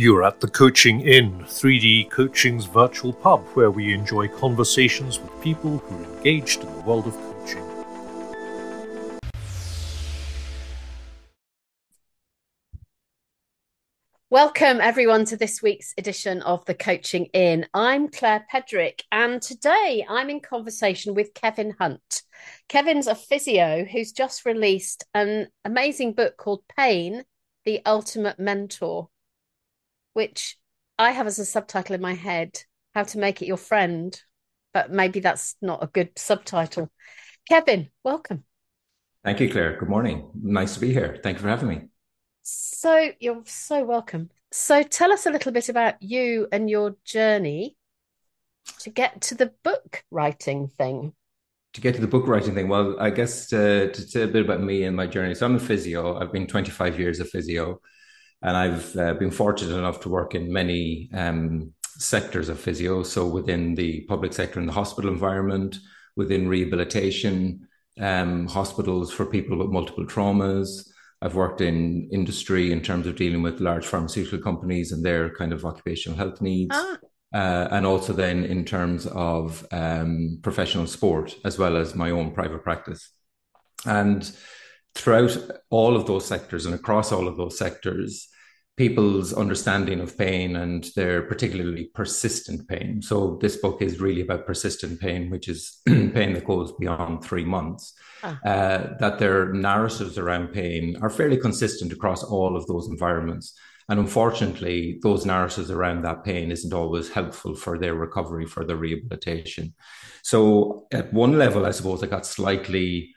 You're at the Coaching Inn, 3D Coaching's virtual pub, where we enjoy conversations with people who are engaged in the world of coaching. Welcome, everyone, to this week's edition of the Coaching Inn. I'm Claire Pedrick, and today I'm in conversation with Kevin Hunt. Kevin's a physio who's just released an amazing book called Pain The Ultimate Mentor which I have as a subtitle in my head How to Make It Your Friend, but maybe that's not a good subtitle. Kevin, welcome. Thank you, Claire. Good morning. Nice to be here. Thank you for having me. So, you're so welcome. So, tell us a little bit about you and your journey to get to the book writing thing. To get to the book writing thing, well, I guess uh, to say a bit about me and my journey. So, I'm a physio. I've been 25 years a physio. And I've uh, been fortunate enough to work in many um, sectors of physio. So within the public sector in the hospital environment, within rehabilitation, um, hospitals for people with multiple traumas. I've worked in industry in terms of dealing with large pharmaceutical companies and their kind of occupational health needs. Ah. Uh, and also then in terms of um, professional sport as well as my own private practice. And throughout all of those sectors and across all of those sectors, people's understanding of pain and their particularly persistent pain. So this book is really about persistent pain, which is pain that goes beyond three months. Ah. Uh, that their narratives around pain are fairly consistent across all of those environments. And unfortunately, those narratives around that pain isn't always helpful for their recovery, for their rehabilitation. So, at one level, I suppose I got slightly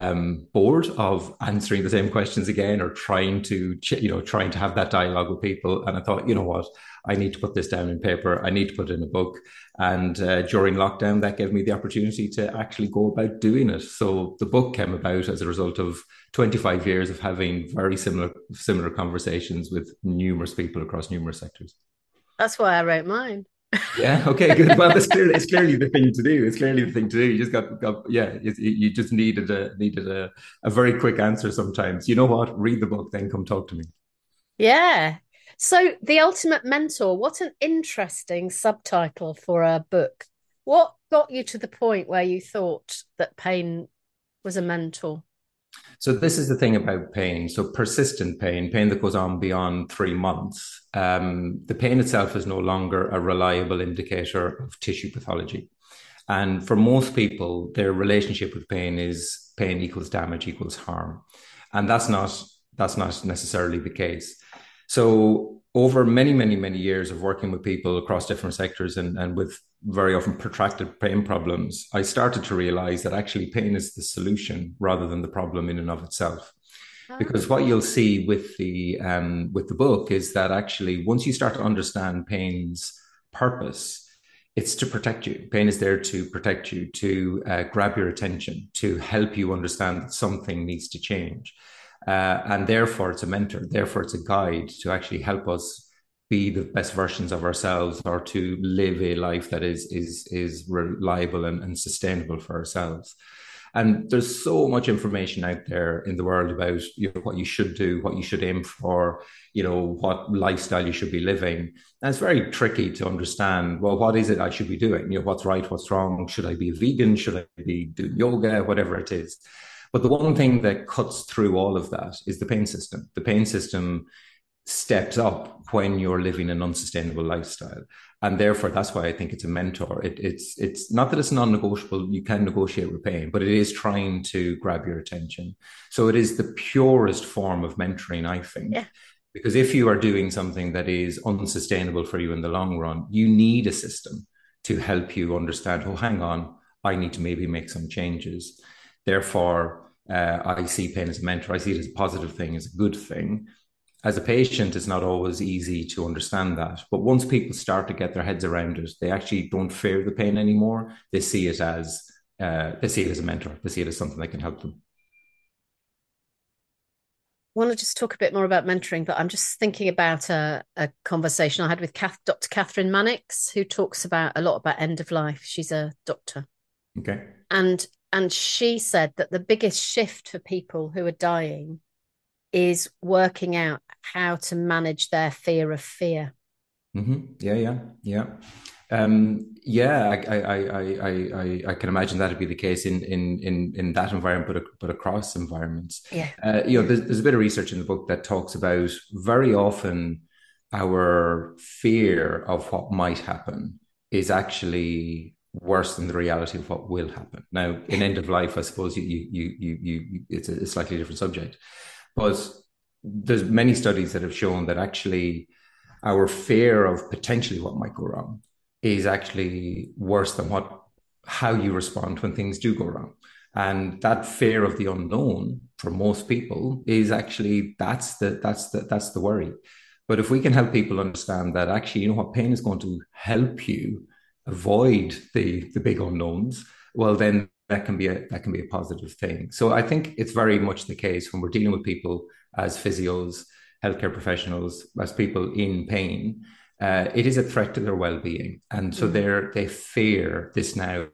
um, bored of answering the same questions again or trying to, you know, trying to have that dialogue with people. And I thought, you know what, I need to put this down in paper. I need to put it in a book. And uh, during lockdown, that gave me the opportunity to actually go about doing it. So the book came about as a result of 25 years of having very similar similar conversations with numerous people across numerous sectors. That's why I wrote mine yeah. Okay. Good. Well, it's clearly it's clearly the thing to do. It's clearly the thing to do. You just got, got yeah. It, you just needed a needed a, a very quick answer. Sometimes you know what? Read the book, then come talk to me. Yeah. So the ultimate mentor. What an interesting subtitle for a book. What got you to the point where you thought that pain was a mentor? So this is the thing about pain. So persistent pain, pain that goes on beyond three months, um, the pain itself is no longer a reliable indicator of tissue pathology. And for most people, their relationship with pain is pain equals damage equals harm, and that's not that's not necessarily the case. So over many, many, many years of working with people across different sectors and, and with very often protracted pain problems, I started to realize that actually pain is the solution rather than the problem in and of itself. Oh. Because what you'll see with the um, with the book is that actually once you start to understand pain's purpose, it's to protect you. Pain is there to protect you, to uh, grab your attention, to help you understand that something needs to change. Uh, and therefore, it's a mentor. Therefore, it's a guide to actually help us be the best versions of ourselves or to live a life that is is is reliable and, and sustainable for ourselves. And there's so much information out there in the world about you know, what you should do, what you should aim for, you know, what lifestyle you should be living. And it's very tricky to understand, well, what is it I should be doing? You know, what's right, what's wrong? Should I be a vegan? Should I be doing yoga? Whatever it is. But the one thing that cuts through all of that is the pain system. The pain system steps up when you're living an unsustainable lifestyle. And therefore, that's why I think it's a mentor. It, it's it's not that it's non-negotiable. You can negotiate with pain, but it is trying to grab your attention. So it is the purest form of mentoring, I think. Yeah. Because if you are doing something that is unsustainable for you in the long run, you need a system to help you understand. Oh, hang on, I need to maybe make some changes. Therefore, uh, I see pain as a mentor. I see it as a positive thing, as a good thing. As a patient, it's not always easy to understand that. But once people start to get their heads around it, they actually don't fear the pain anymore. They see it as uh, they see it as a mentor. They see it as something that can help them. I want to just talk a bit more about mentoring, but I'm just thinking about a, a conversation I had with Kath, Dr. Kathryn Mannix, who talks about a lot about end of life. She's a doctor. Okay. And and she said that the biggest shift for people who are dying is working out how to manage their fear of fear. Mm-hmm. Yeah, yeah, yeah. Um, yeah, I, I, I, I, I can imagine that would be the case in in in, in that environment, but but across environments. Yeah, uh, you know, there's, there's a bit of research in the book that talks about very often our fear of what might happen is actually worse than the reality of what will happen. Now, in end of life, I suppose you you you you, you it's a slightly different subject, but there's many studies that have shown that actually our fear of potentially what might go wrong is actually worse than what how you respond when things do go wrong. And that fear of the unknown for most people is actually that's the that's the that's the worry. But if we can help people understand that actually, you know what, pain is going to help you avoid the the big unknowns, well then that can be a that can be a positive thing. So I think it's very much the case when we're dealing with people as physios, healthcare professionals, as people in pain. Uh, it is a threat to their well-being, and so mm-hmm. they they fear this now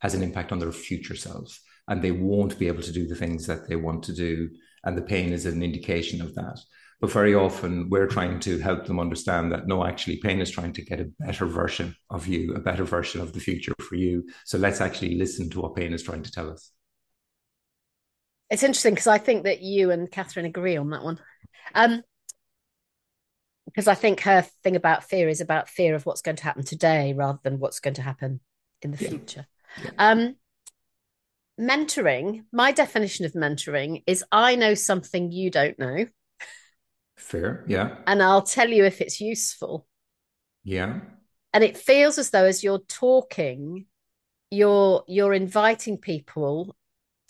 has an impact on their future selves, and they won't be able to do the things that they want to do, and the pain is an indication of that. But very often we're trying to help them understand that no, actually, pain is trying to get a better version of you, a better version of the future for you. So let's actually listen to what pain is trying to tell us. It's interesting because I think that you and Kathryn agree on that one. Um, because I think her thing about fear is about fear of what's going to happen today rather than what's going to happen in the yeah. future. Yeah. Um, mentoring, my definition of mentoring is I know something you don't know. Fair, yeah. And I'll tell you if it's useful. Yeah. And it feels as though as you're talking, you're you're inviting people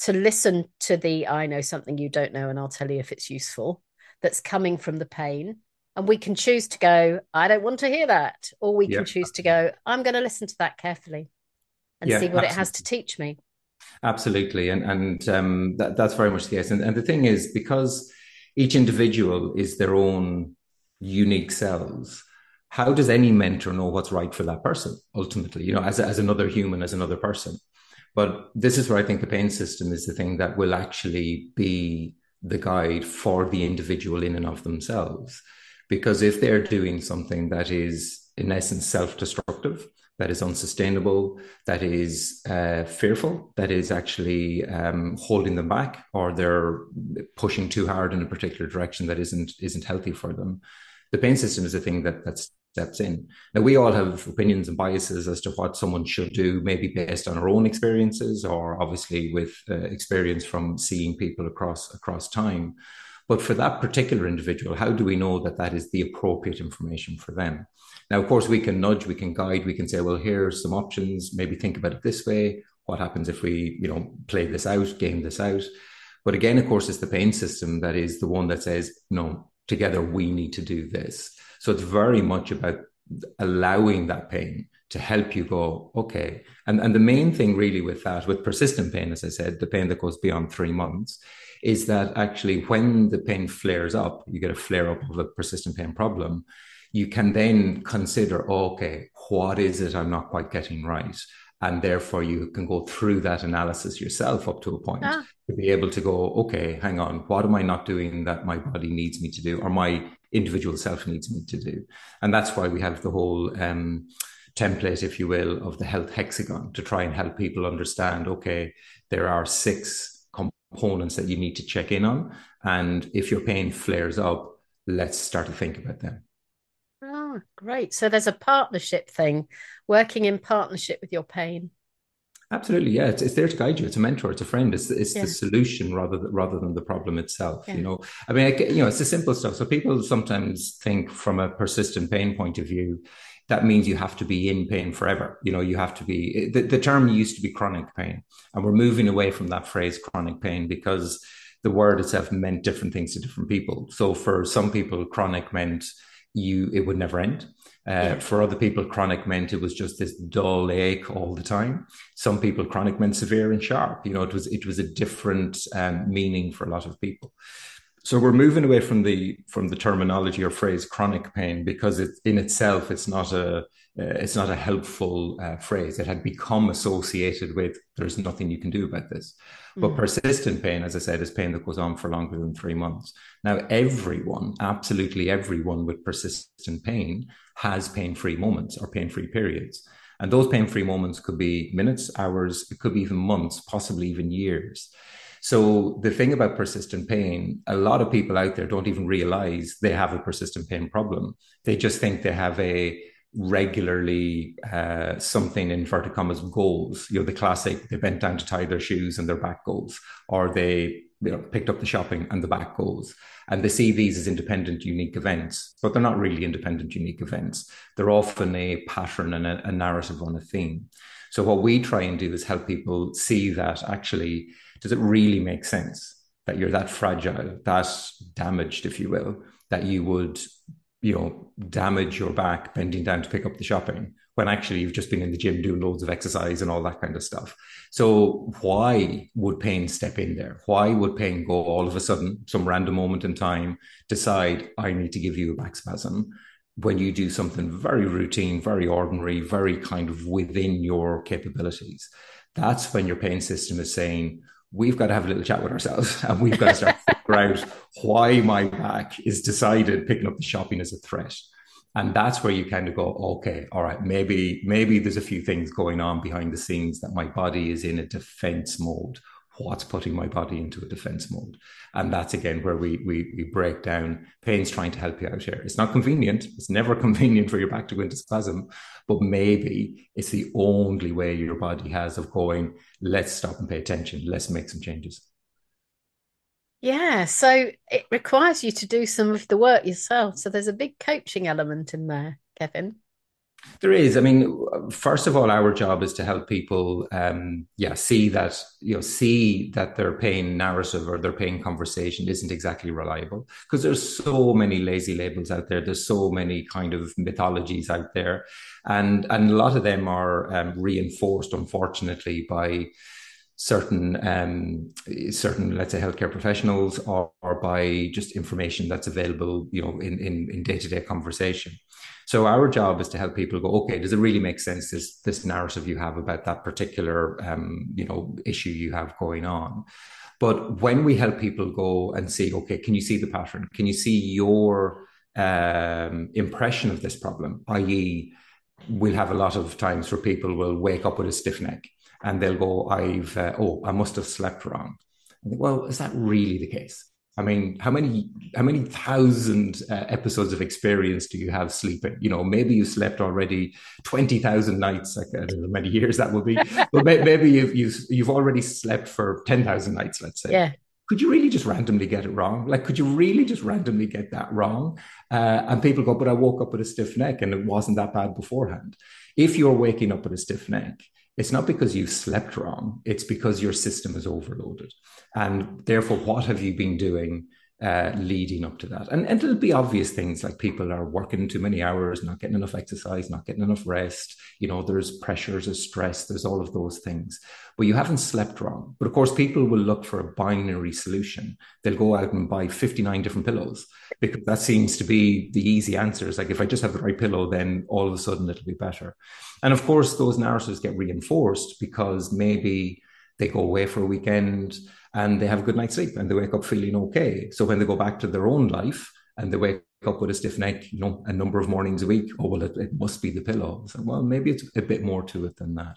to listen to the I know something you don't know and I'll tell you if it's useful that's coming from the pain. And we can choose to go, I don't want to hear that. Or we yeah. can choose to go, I'm going to listen to that carefully and yeah, see what absolutely. it has to teach me. Absolutely. And and um, that, that's very much the case. And, and the thing is, because each individual is their own unique selves. How does any mentor know what's right for that person ultimately? You know as, as another human as another person. But this is where i think the pain system is the thing that will actually be the guide for the individual in and of themselves. Because if they're doing something that is in essence self-destructive that is unsustainable, that is uh, fearful, that is actually um, holding them back, or they're pushing too hard in a particular direction that isn't isn't healthy for them. The pain system is a thing that that steps in. Now we all have opinions and biases as to what someone should do, maybe based on our own experiences, or obviously with uh, experience from seeing people across across time. But for that particular individual, how do we know that that is the appropriate information for them? Now, of course, we can nudge, we can guide, we can say, well, here's some options. Maybe think about it this way. What happens if we, you know, play this out, game this out? But again, of course, it's the pain system that is the one that says, no, together we need to do this. So it's very much about allowing that pain to help you go, okay. And, and the main thing really with that, with persistent pain, as I said, the pain that goes beyond three months, is that actually when the pain flares up, you get a flare up of a persistent pain problem you can then consider, okay, what is it I'm not quite getting right? And therefore, you can go through that analysis yourself up to a point ah. to be able to go, okay, hang on, what am I not doing that my body needs me to do or my individual self needs me to do? And that's why we have the whole um, template, if you will, of the health hexagon to try and help people understand, okay, there are six components that you need to check in on. And if your pain flares up, let's start to think about them great. So there's a partnership thing, working in partnership with your pain. Absolutely, yeah. It's, it's there to guide you. It's a mentor. It's a friend. It's it's yeah. the solution rather than rather than the problem itself. Yeah. You know, I mean, I, you know, it's the simple stuff. So people sometimes think from a persistent pain point of view, that means you have to be in pain forever. You know, you have to be. The, the term used to be chronic pain, and we're moving away from that phrase chronic pain because the word itself meant different things to different people. So for some people, chronic meant you it would never end. Uh. For other people, chronic meant it was just this dull ache all the time. Some people, chronic meant severe and sharp. You know, it was it was a different um, meaning for a lot of people. So we're moving away from the from the terminology or phrase chronic pain because it in itself it's not a uh, it's not a helpful uh, phrase. It had become associated with there's nothing you can do about this. Mm. But persistent pain, as I said, is pain that goes on for longer than three months. Now, everyone, absolutely everyone with persistent pain has pain-free moments or pain-free periods. And those pain-free moments could be minutes, hours, it could be even months, possibly even years. So the thing about persistent pain, a lot of people out there don't even realize they have a persistent pain problem. They just think they have a regularly uh, something in inverted commas goals. You know, the classic, they bent down to tie their shoes and their back goes, or they you know, picked up the shopping and the back goes. And they see these as independent, unique events, but they're not really independent, unique events. They're often a pattern and a, a narrative on a theme. So what we try and do is help people see that actually does it really make sense that you're that fragile, that damaged, if you will, that you would, you know, damage your back bending down to pick up the shopping when actually you've just been in the gym doing loads of exercise and all that kind of stuff. So why would pain step in there? Why would pain go all of a sudden, some random moment in time, decide I need to give you a back spasm? When you do something very routine, very ordinary, very kind of within your capabilities, that's when your pain system is saying, we've got to have a little chat with ourselves and we've got to start figure out why my back is decided picking up the shopping as a threat. And that's where you kind of go, okay, all right, maybe, maybe there's a few things going on behind the scenes that my body is in a defense mode what's putting my body into a defense mode. And that's again where we, we, we break down pain's trying to help you out here. It's not convenient. It's never convenient for your back to go into spasm, but maybe it's the only way your body has of going, let's stop and pay attention. Let's make some changes. Yeah, so it requires you to do some of the work yourself. So there's a big coaching element in there, Kevin. There is. I mean, first of all, our job is to help people, um, yeah, see that you know, see that their pain narrative or their pain conversation isn't exactly reliable because there's so many lazy labels out there. There's so many kind of mythologies out there, and and a lot of them are um, reinforced, unfortunately, by certain um, certain let's say healthcare professionals or, or by just information that's available you know in in, in day-to-day conversation so our job is to help people go okay does it really make sense this this narrative you have about that particular um, you know issue you have going on but when we help people go and see okay can you see the pattern can you see your um, impression of this problem i.e we'll have a lot of times where people will wake up with a stiff neck and they'll go, I've, uh, oh, I must have slept wrong. Well, is that really the case? I mean, how many how many thousand uh, episodes of experience do you have sleeping? You know, maybe you slept already twenty thousand nights. Like I don't know many years that will be, but maybe you've you've you've already slept for ten thousand nights. Let's say. Yeah. Could you really just randomly get it wrong? Like, could you really just randomly get that wrong? Uh, and people go, but I woke up with a stiff neck and it wasn't that bad beforehand. If you're waking up with a stiff neck, it's not because you slept wrong, it's because your system is overloaded. And therefore, what have you been doing uh, leading up to that. And, and it'll be obvious things like people are working too many hours, not getting enough exercise, not getting enough rest. You know, there's pressures, there's stress, there's all of those things. But you haven't slept wrong. But of course, people will look for a binary solution. They'll go out and buy 59 different pillows because that seems to be the easy answer. It's like, if I just have the right pillow, then all of a sudden it'll be better. And of course, those narratives get reinforced because maybe they go away for a weekend and they have a good night's sleep and they wake up feeling okay. So when they go back to their own life and they wake up with a stiff neck, you know, a number of mornings a week, oh well, it, it must be the pillow. So, well, maybe it's a bit more to it than that.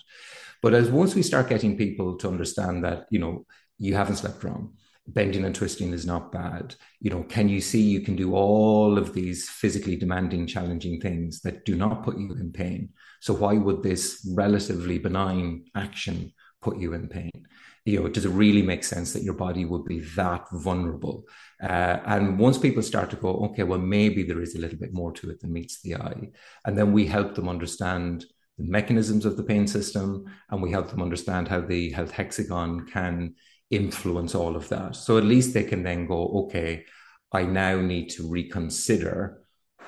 But as once we start getting people to understand that, you know, you haven't slept wrong, bending and twisting is not bad. You know, can you see you can do all of these physically demanding, challenging things that do not put you in pain? So why would this relatively benign action put you in pain? You know, does it really make sense that your body would be that vulnerable? Uh, and once people start to go, okay, well, maybe there is a little bit more to it than meets the eye. And then we help them understand the mechanisms of the pain system and we help them understand how the health hexagon can influence all of that. So at least they can then go, okay, I now need to reconsider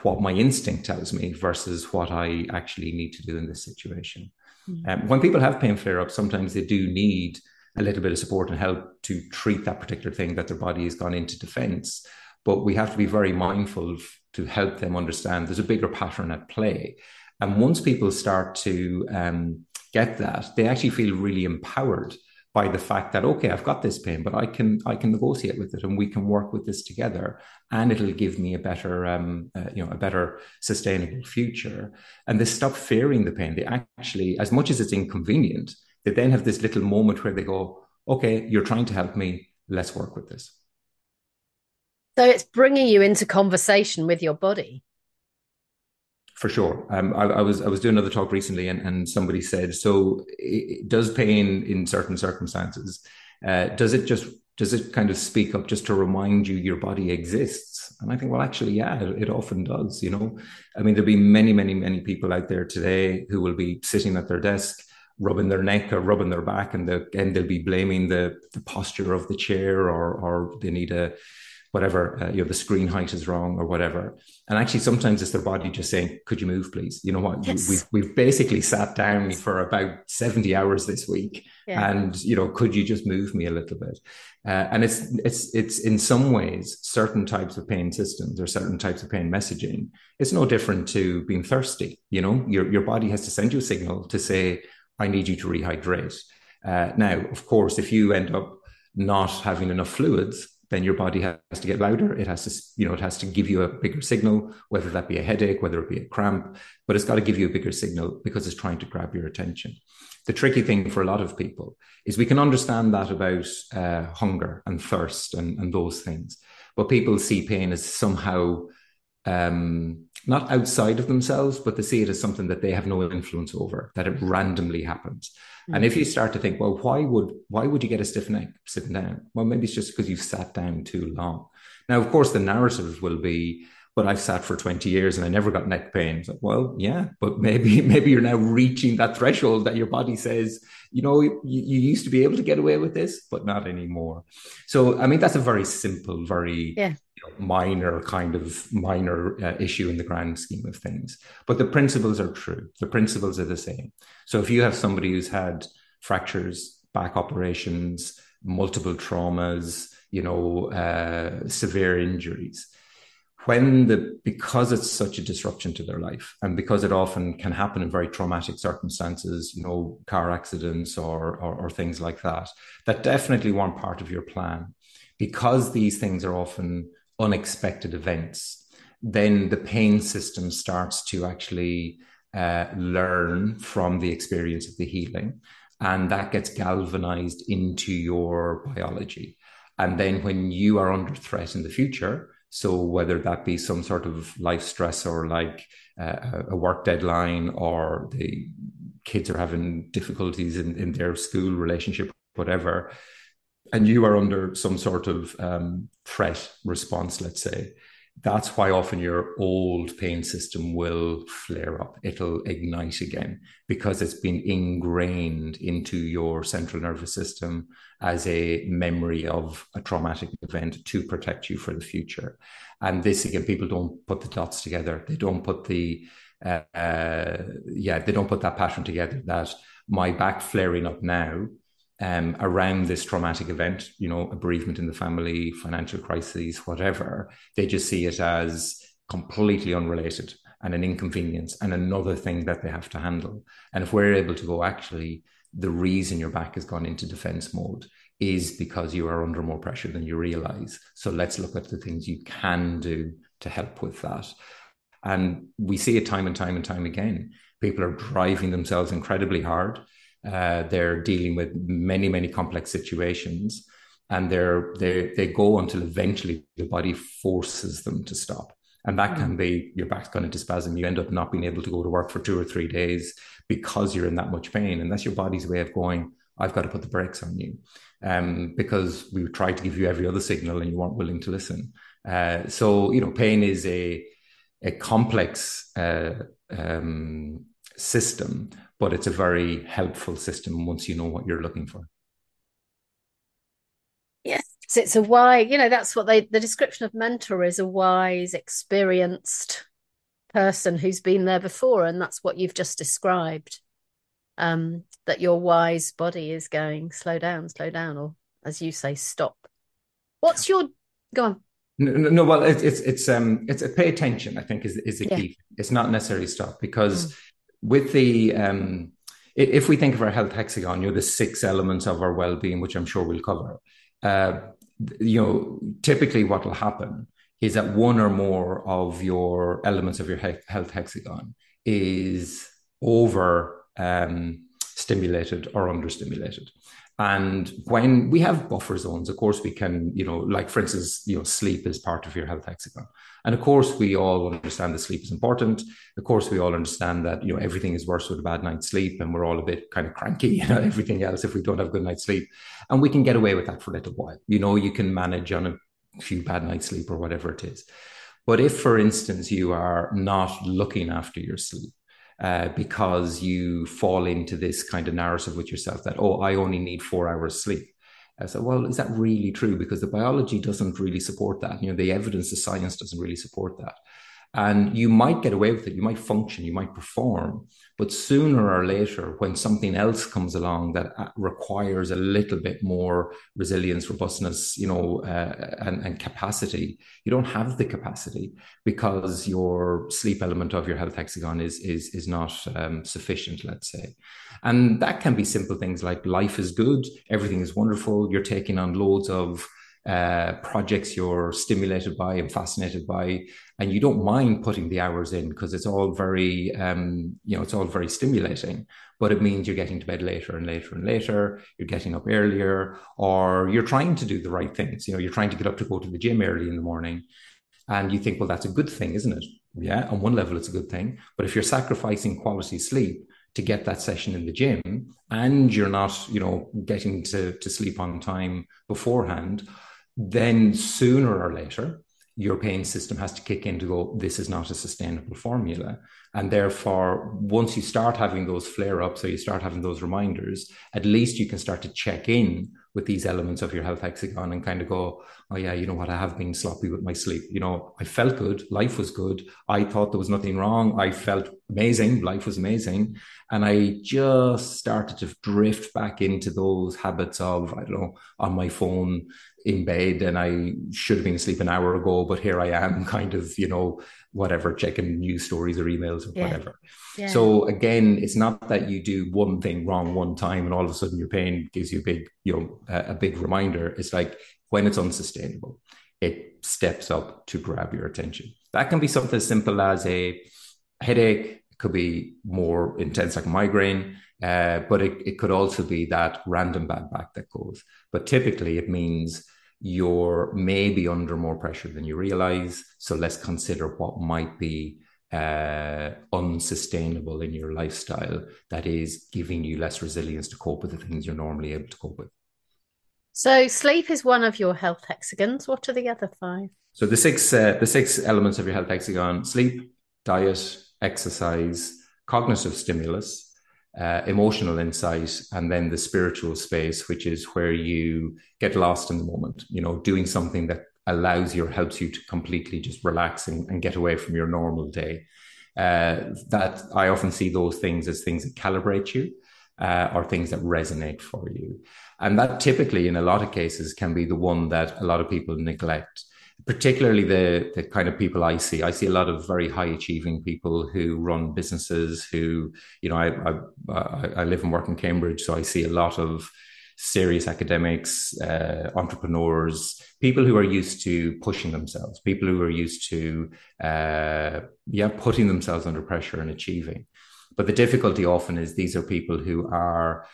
what my instinct tells me versus what I actually need to do in this situation. Mm-hmm. Um, when people have pain flare ups, sometimes they do need a little bit of support and help to treat that particular thing that their body has gone into defense. But we have to be very mindful to help them understand there's a bigger pattern at play. And once people start to um, get that, they actually feel really empowered by the fact that okay i've got this pain but i can i can negotiate with it and we can work with this together and it'll give me a better um, uh, you know a better sustainable future and they stop fearing the pain they actually as much as it's inconvenient they then have this little moment where they go okay you're trying to help me let's work with this so it's bringing you into conversation with your body for sure. Um, I, I, was I was doing another talk recently, and, and somebody said, "So, it, does pain in certain circumstances? Uh, does it just does it kind of speak up just to remind you your body exists?" And I think, well, actually, yeah, it, it often does. You know, I mean, there'll be many, many, many people out there today who will be sitting at their desk, rubbing their neck or rubbing their back, and, the, and they'll be blaming the the posture of the chair, or or they need a whatever, uh, you know, the screen height is wrong or whatever. And actually, sometimes it's their body just saying, "Could you move, please?" You know what? Yes. We've we've basically sat down for about seventy hours this week, yeah. and you know, could you just move me a little bit? Uh, and it's it's it's in some ways certain types of pain systems or certain types of pain messaging. It's no different to being thirsty. You know, your your body has to send you a signal to say, "I need you to rehydrate." Uh, now, of course, if you end up not having enough fluids, then your body has to get louder. It has to, you know, it has to give you a bigger signal, whether that be a headache, whether it be a cramp, but it's got to give you a bigger signal because it's trying to grab your attention. The tricky thing for a lot of people is we can understand that about uh, hunger and thirst and, and those things, but people see pain as somehow um, not outside of themselves, but they see it as something that they have no influence over, that it randomly happens. Mm-hmm. And if you start to think, well, why would why would you get a stiff neck sitting down? Well, maybe it's just because you've sat down too long. Now, of course, the narrative will be, but I've sat for 20 years and I never got neck pain. Like, well, yeah, but maybe maybe you're now reaching that threshold that your body says, you know, you, you used to be able to get away with this, but not anymore. So, I mean, that's a very simple, very yeah minor kind of minor uh, issue in the grand scheme of things. But the principles are true. The principles are the same. So if you have somebody who's had fractures, back operations, multiple traumas, you know, uh, severe injuries, when the because it's such a disruption to their life and because it often can happen in very traumatic circumstances you know car accidents or, or, or things like that that definitely weren't part of your plan because these things are often unexpected events, then the pain system starts to actually uh, learn from the experience of the healing. And that gets galvanized into your biology. And then when you are under threat in the future, so whether that be some sort of life stress or like uh, a work deadline or the kids are having difficulties in, in their school relationship, whatever, and you are under some sort of um, threat response, let's say, that's why often your old pain system will flare up. It'll ignite again because it's been ingrained into your central nervous system as a memory of a traumatic event to protect you for the future. And this again, people don't put the dots together. They don't put the uh, uh, yeah, they don't put that pattern together that my back flaring up now um, around this traumatic event, you know, a bereavement in the family, financial crises, whatever, they just see it as completely unrelated and an inconvenience and another thing that they have to handle. And if we're able to go, actually, the reason your back has gone into defense mode is because you are under more pressure than you realize. So let's look at the things you can do to help with that. And we see it time and time and time again. People are driving themselves incredibly hard uh, they're dealing with many, many complex situations, and they're they they go until eventually the body forces them to stop. And that can be your back's gone into spasm. You end up not being able to go to work for two or three days because you're in that much pain. And that's your body's way of going, I've got to put the brakes on you. Um, because we tried to give you every other signal and you weren't willing to listen. Uh, so, you know, pain is a, a complex uh, um, system, but it's a very helpful system once you know what you're looking for. Yes, so it's a wise, you know, that's what they, the description of mentor is a wise, experienced person who's been there before. And that's what you've just described. um, that your wise body is going slow down, slow down, or as you say, stop. What's your go on? No, no well, it, it's it's um it's a pay attention. I think is is the yeah. key. It's not necessarily stop because mm. With the um if we think of our health hexagon, you know, the six elements of our well-being, which I'm sure we'll cover. Uh, you know, typically what will happen is that one or more of your elements of your health hexagon is over um, stimulated or understimulated. And when we have buffer zones, of course, we can, you know, like for instance, you know, sleep is part of your health hexagon. And of course, we all understand that sleep is important. Of course, we all understand that, you know, everything is worse with a bad night's sleep and we're all a bit kind of cranky, you know, everything else if we don't have good night's sleep. And we can get away with that for a little while. You know, you can manage on a few bad nights sleep or whatever it is. But if, for instance, you are not looking after your sleep, uh, because you fall into this kind of narrative with yourself that, oh, I only need four hours sleep. I said, well, is that really true? Because the biology doesn't really support that. You know, the evidence, the science doesn't really support that. And you might get away with it, you might function, you might perform, but sooner or later, when something else comes along that uh, requires a little bit more resilience, robustness, you know, uh, and, and capacity, you don't have the capacity because your sleep element of your health hexagon is is is not um, sufficient, let's say. And that can be simple things like life is good, everything is wonderful, you're taking on loads of uh, projects you're stimulated by and fascinated by, and you don't mind putting the hours in because it's all very, um, you know, it's all very stimulating. But it means you're getting to bed later and later and later. You're getting up earlier, or you're trying to do the right things. You know, you're trying to get up to go to the gym early in the morning, and you think, well, that's a good thing, isn't it? Yeah, on one level, it's a good thing. But if you're sacrificing quality sleep to get that session in the gym and you're not you know getting to, to sleep on time beforehand then sooner or later, your pain system has to kick in to go, this is not a sustainable formula. And therefore, once you start having those flare ups or you start having those reminders, at least you can start to check in with these elements of your health hexagon and kind of go, oh, yeah, you know what? I have been sloppy with my sleep. You know, I felt good. Life was good. I thought there was nothing wrong. I felt amazing. Life was amazing. And I just started to drift back into those habits of, I don't know, on my phone, in bed and I should have been asleep an hour ago, but here I am kind of, you know, whatever, checking news stories or emails or yeah. whatever. Yeah. So again, it's not that you do one thing wrong one time and all of a sudden your pain gives you a big, you know, a, big reminder. It's like when it's unsustainable, it steps up to grab your attention. That can be something as simple as a headache, it could be more intense like a migraine. Uh, but it, it could also be that random bad back that goes. But typically, it means you're maybe under more pressure than you realize. So let's consider what might be uh, unsustainable in your lifestyle that is giving you less resilience to cope with the things you're normally able to cope with. So sleep is one of your health hexagons. What are the other five? So the six uh, the six elements of your health hexagon: sleep, diet, exercise, cognitive stimulus, uh, emotional insight and then the spiritual space which is where you get lost in the moment you know doing something that allows you or helps you to completely just relax and, and get away from your normal day. Uh, that i often see those things as things that calibrate you uh, or things that resonate for you. And that typically in a lot of cases can be the one that a lot of people neglect particularly the the kind of people I see. I see a lot of very high achieving people who run businesses. Who you know, I I, I live and work in Cambridge, so I see a lot of serious academics, uh, entrepreneurs, people who are used to pushing themselves, people who are used to uh, yeah putting themselves under pressure and achieving. But the difficulty often is these are people who are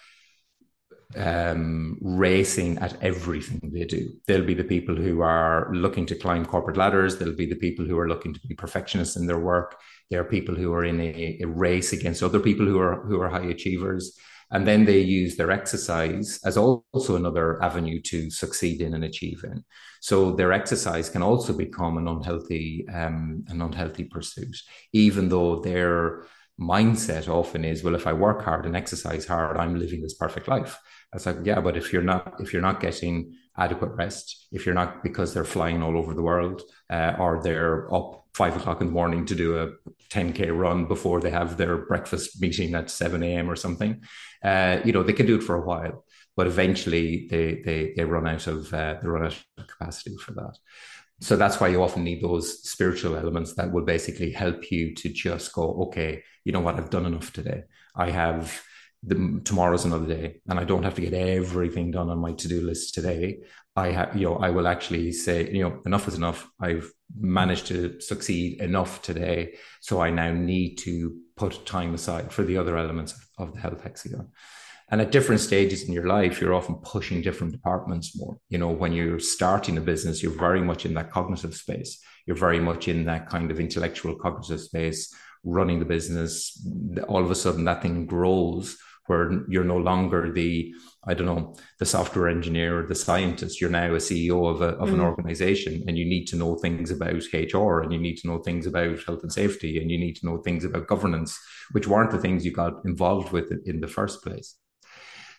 um, racing at everything they do. They'll be the people who are looking to climb corporate ladders. They'll be the people who are looking to be perfectionists in their work. There are people who are in a, a race against other people who are who are high achievers. And then they use their exercise as also another avenue to succeed in and achieve in. So their exercise can also become an unhealthy, um, an unhealthy pursuit, even though their mindset often is, well, if I work hard and exercise hard, I'm living this perfect life. It's like, yeah, but if you're not if you're not getting adequate rest, if you're not because they're flying all over the world, uh, or they're up five o'clock in the morning to do a 10k run before they have their breakfast meeting at 7 a.m. or something. Uh, you know, they can do it for a while, but eventually they they they run out of uh, they run out of capacity for that. So that's why you often need those spiritual elements that will basically help you to just go, okay, you know what, I've done enough today. I have the tomorrow's another day and i don't have to get everything done on my to-do list today. I have you know i will actually say you know enough is enough. I've managed to succeed enough today so i now need to put time aside for the other elements of, of the health hexagon. And at different stages in your life you're often pushing different departments more. You know when you're starting a business you're very much in that cognitive space. You're very much in that kind of intellectual cognitive space running the business. All of a sudden that thing grows where you're no longer the I don't know the software engineer or the scientist. You're now a CEO of, a, of mm. an organization, and you need to know things about HR, and you need to know things about health and safety, and you need to know things about governance, which weren't the things you got involved with in the first place.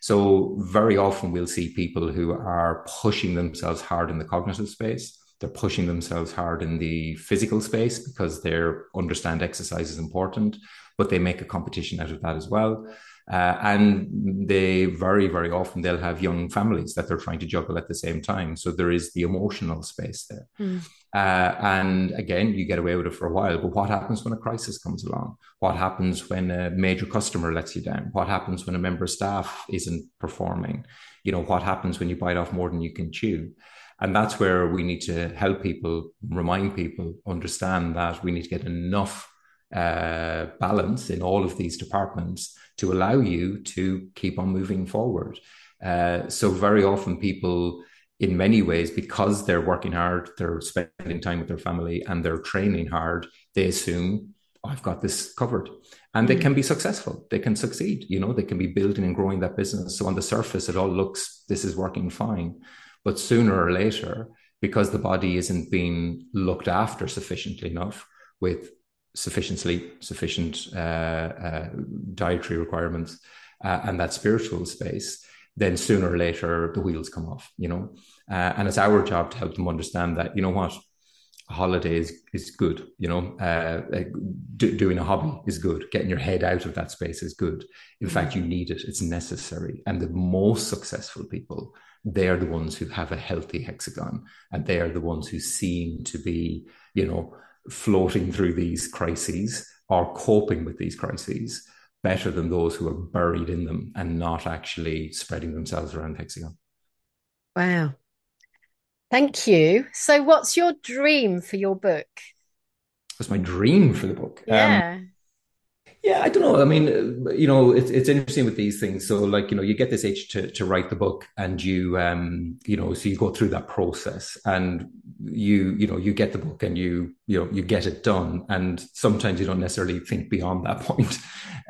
So very often we'll see people who are pushing themselves hard in the cognitive space. They're pushing themselves hard in the physical space because they understand exercise is important, but they make a competition out of that as well. Uh, and they very, very often they'll have young families that they're trying to juggle at the same time. So there is the emotional space there. Mm. Uh, and again, you get away with it for a while. But what happens when a crisis comes along? What happens when a major customer lets you down? What happens when a member of staff isn't performing? You know, what happens when you bite off more than you can chew? And that's where we need to help people, remind people, understand that we need to get enough uh, balance in all of these departments to allow you to keep on moving forward. Uh, so very often people in many ways because they're working hard they're spending time with their family and they're training hard they assume i've got this covered. And they mm. can be successful. They can succeed you know? They can be building and growing that business. So on the surface it all looks this is working fine. But sooner or later because the body isn't being looked after sufficiently enough with sufficient sleep, sufficient uh, uh, dietary requirements, uh, and that spiritual space, then sooner or later the wheels come off, you know. Uh, and it's our job to help them understand that, you know what, a holiday is, is good, you know, uh, do, doing a hobby is good, getting your head out of that space is good. In fact, you need it, it's necessary. And the most successful people, they are the ones who have a healthy hexagon, and they are the ones who seem to be, you know, floating through these crises or coping with these crises better than those who are buried in them and not actually spreading themselves around hexagon. Wow. Thank you. So, what's your dream for your book? What's my dream for the book? Yeah. Um, yeah, I don't know. I mean, you know, it's it's interesting with these things. So, like, you know, you get this itch to to write the book, and you, um, you know, so you go through that process, and you, you know, you get the book, and you, you know, you get it done, and sometimes you don't necessarily think beyond that point.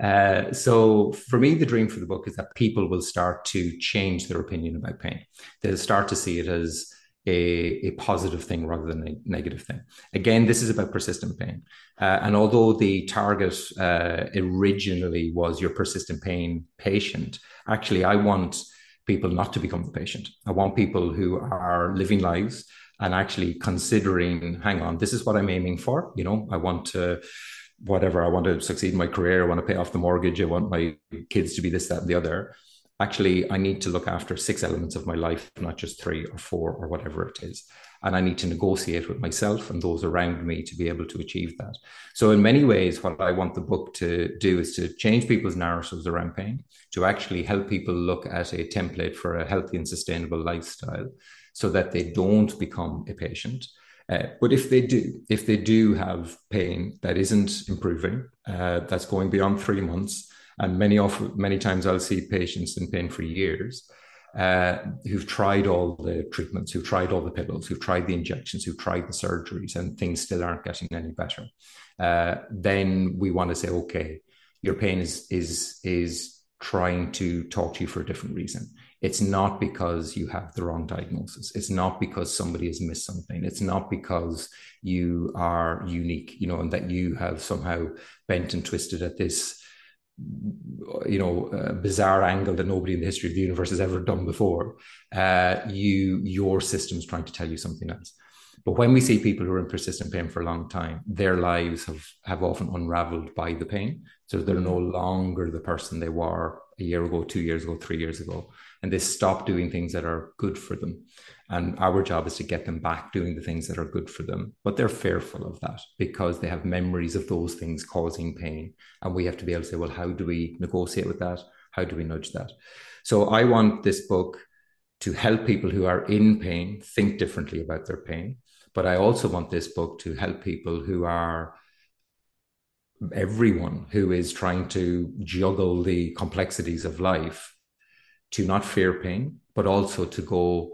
Uh, so, for me, the dream for the book is that people will start to change their opinion about pain. They'll start to see it as a, a positive thing rather than a negative thing. Again, this is about persistent pain. Uh, and although the target uh, originally was your persistent pain patient, actually, I want people not to become the patient. I want people who are living lives and actually considering, hang on, this is what I'm aiming for. You know, I want to whatever i want to succeed in my career i want to pay off the mortgage i want my kids to be this that and the other actually I need to look after six elements of my life, not just three or four or whatever it is. And I need to negotiate with myself and those around me to be able to achieve that. So, in many ways, what I want the book to do is to change people's narratives around pain, to actually help people look at a template for a healthy and sustainable lifestyle so that they don't become a patient. Uh, but if they do, if they do have pain that isn't improving, uh, that's going beyond three months, and many of many times I'll see patients in pain for years uh, who've tried all the treatments, who've tried all the pills, who've tried the injections, who've tried the surgeries, and things still aren't getting any better. Uh, then we want to say, okay, your pain is is is trying to talk to you for a different reason. It's not because you have the wrong diagnosis. It's not because somebody has missed something. It's not because you are unique, you know, and that you have somehow bent and twisted at this you know bizarre angle that nobody in the history of the universe has ever done before uh, you your system's trying to tell you something else But when we see people who are in persistent pain for a long time, their lives have, have often unraveled by the pain. So they're no longer the person they were a year ago, two years ago, three years ago. And they stop doing things that are good for them. And our job is to get them back doing the things that are good for them. But they're fearful of that because they have memories of those things causing pain. And we have to be able to say, well, how do we negotiate with that? How do we nudge that? So I want this book to help people who are in pain think differently about their pain. But I also want this book to help people who are everyone who is trying to juggle the complexities of life to not fear pain, but also to go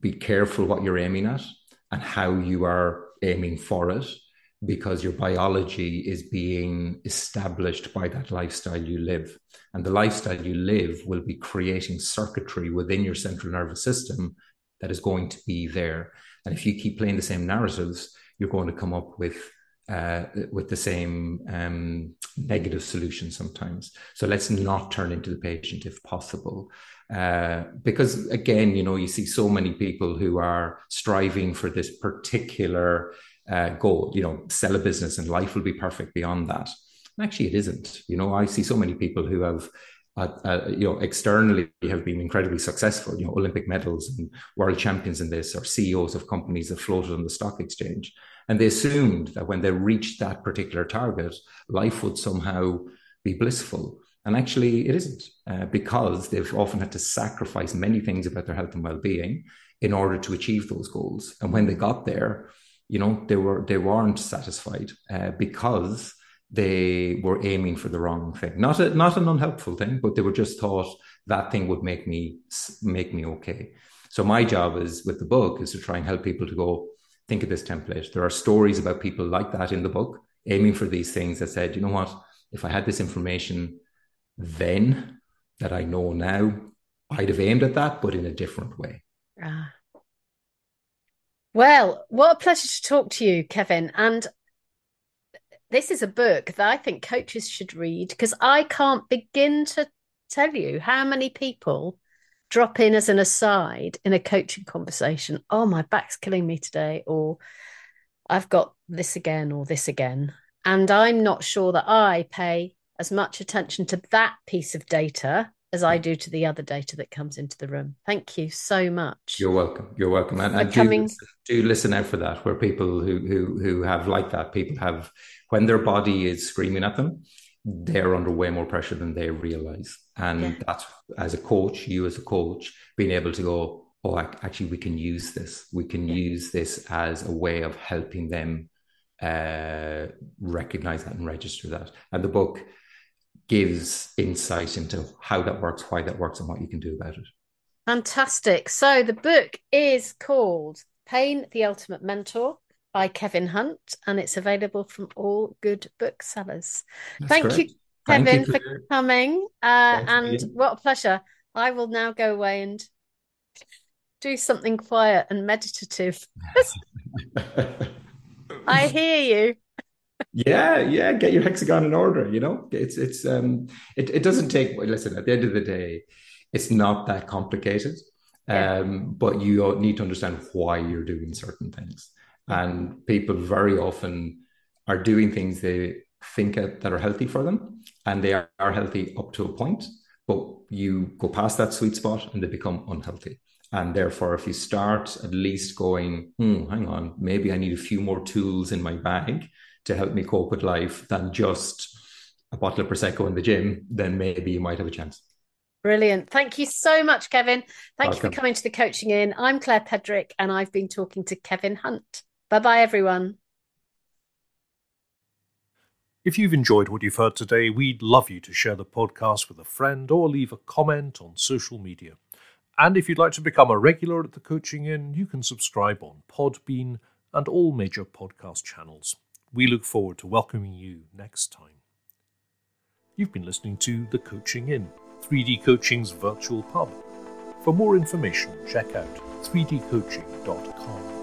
be careful what you're aiming at and how you are aiming for it because your biology is being established by that lifestyle you live. And the lifestyle you live will be creating circuitry within your central nervous system that is going to be there. And if you keep playing the same narratives, you're going to come up with uh, with the same um, negative solution sometimes. So let's not turn into the patient if possible. Uh, because again, you know, you see so many people who are striving for this particular uh, goal, you know, sell a business and life will be perfect beyond that. And actually, it isn't. You know, I see so many people who have uh, uh, you know, externally have been incredibly successful, you know, Olympic medals and world champions in this, or CEOs of companies that floated on the stock exchange. And they assumed that when they reached that particular target, life would somehow be blissful. And actually, it isn't, uh, because they've often had to sacrifice many things about their health and well-being in order to achieve those goals. And when they got there, you know, they were they weren't satisfied uh, because they were aiming for the wrong thing. Not a, not an unhelpful thing, but they were just thought that thing would make me make me okay. So my job is with the book is to try and help people to go think of this template. There are stories about people like that in the book, aiming for these things that said, you know what, if I had this information then that I know now, I'd have aimed at that, but in a different way. Ah. Well, what a pleasure to talk to you, Kevin. And this is a book that I think coaches should read because I can't begin to tell you how many people drop in as an aside in a coaching conversation. Oh, my back's killing me today, or I've got this again, or this again. And I'm not sure that I pay as much attention to that piece of data as I do to the other data that comes into the room. Thank you so much. You're welcome. You're welcome. And, and do, do listen out for that, where people who who who have like that, people have when their body is screaming at them, they're under way more pressure than they realize. And yeah. that's as a coach, you as a coach, being able to go, oh, actually, we can use this. We can yeah. use this as a way of helping them uh, recognize that and register that. And the book gives insight into how that works, why that works, and what you can do about it. Fantastic. So the book is called Pain, the Ultimate Mentor by Kevin Hunt, and it's available from all good booksellers. That's Thank great. you, Kevin, Thank you for, for coming. Uh, and what a pleasure. I will now go away and do something quiet and meditative. I hear you yeah yeah get your hexagon in order you know it's it's um it, it doesn't take listen at the end of the day it's not that complicated yeah. um but you need to understand why you're doing certain things and people very often are doing things they think that are healthy for them and they are, are healthy up to a point but you go past that sweet spot and they become unhealthy and therefore if you start at least going hmm, hang on maybe i need a few more tools in my bag to help me cope with life than just a bottle of prosecco in the gym, then maybe you might have a chance. Brilliant. Thank you so much, Kevin. Thank Welcome. you for coming to the Coaching Inn. I'm Claire Pedrick and I've been talking to Kevin Hunt. Bye bye, everyone. If you've enjoyed what you've heard today, we'd love you to share the podcast with a friend or leave a comment on social media. And if you'd like to become a regular at the Coaching Inn, you can subscribe on Podbean and all major podcast channels. We look forward to welcoming you next time. You've been listening to The Coaching Inn, 3D Coaching's virtual pub. For more information, check out 3dcoaching.com.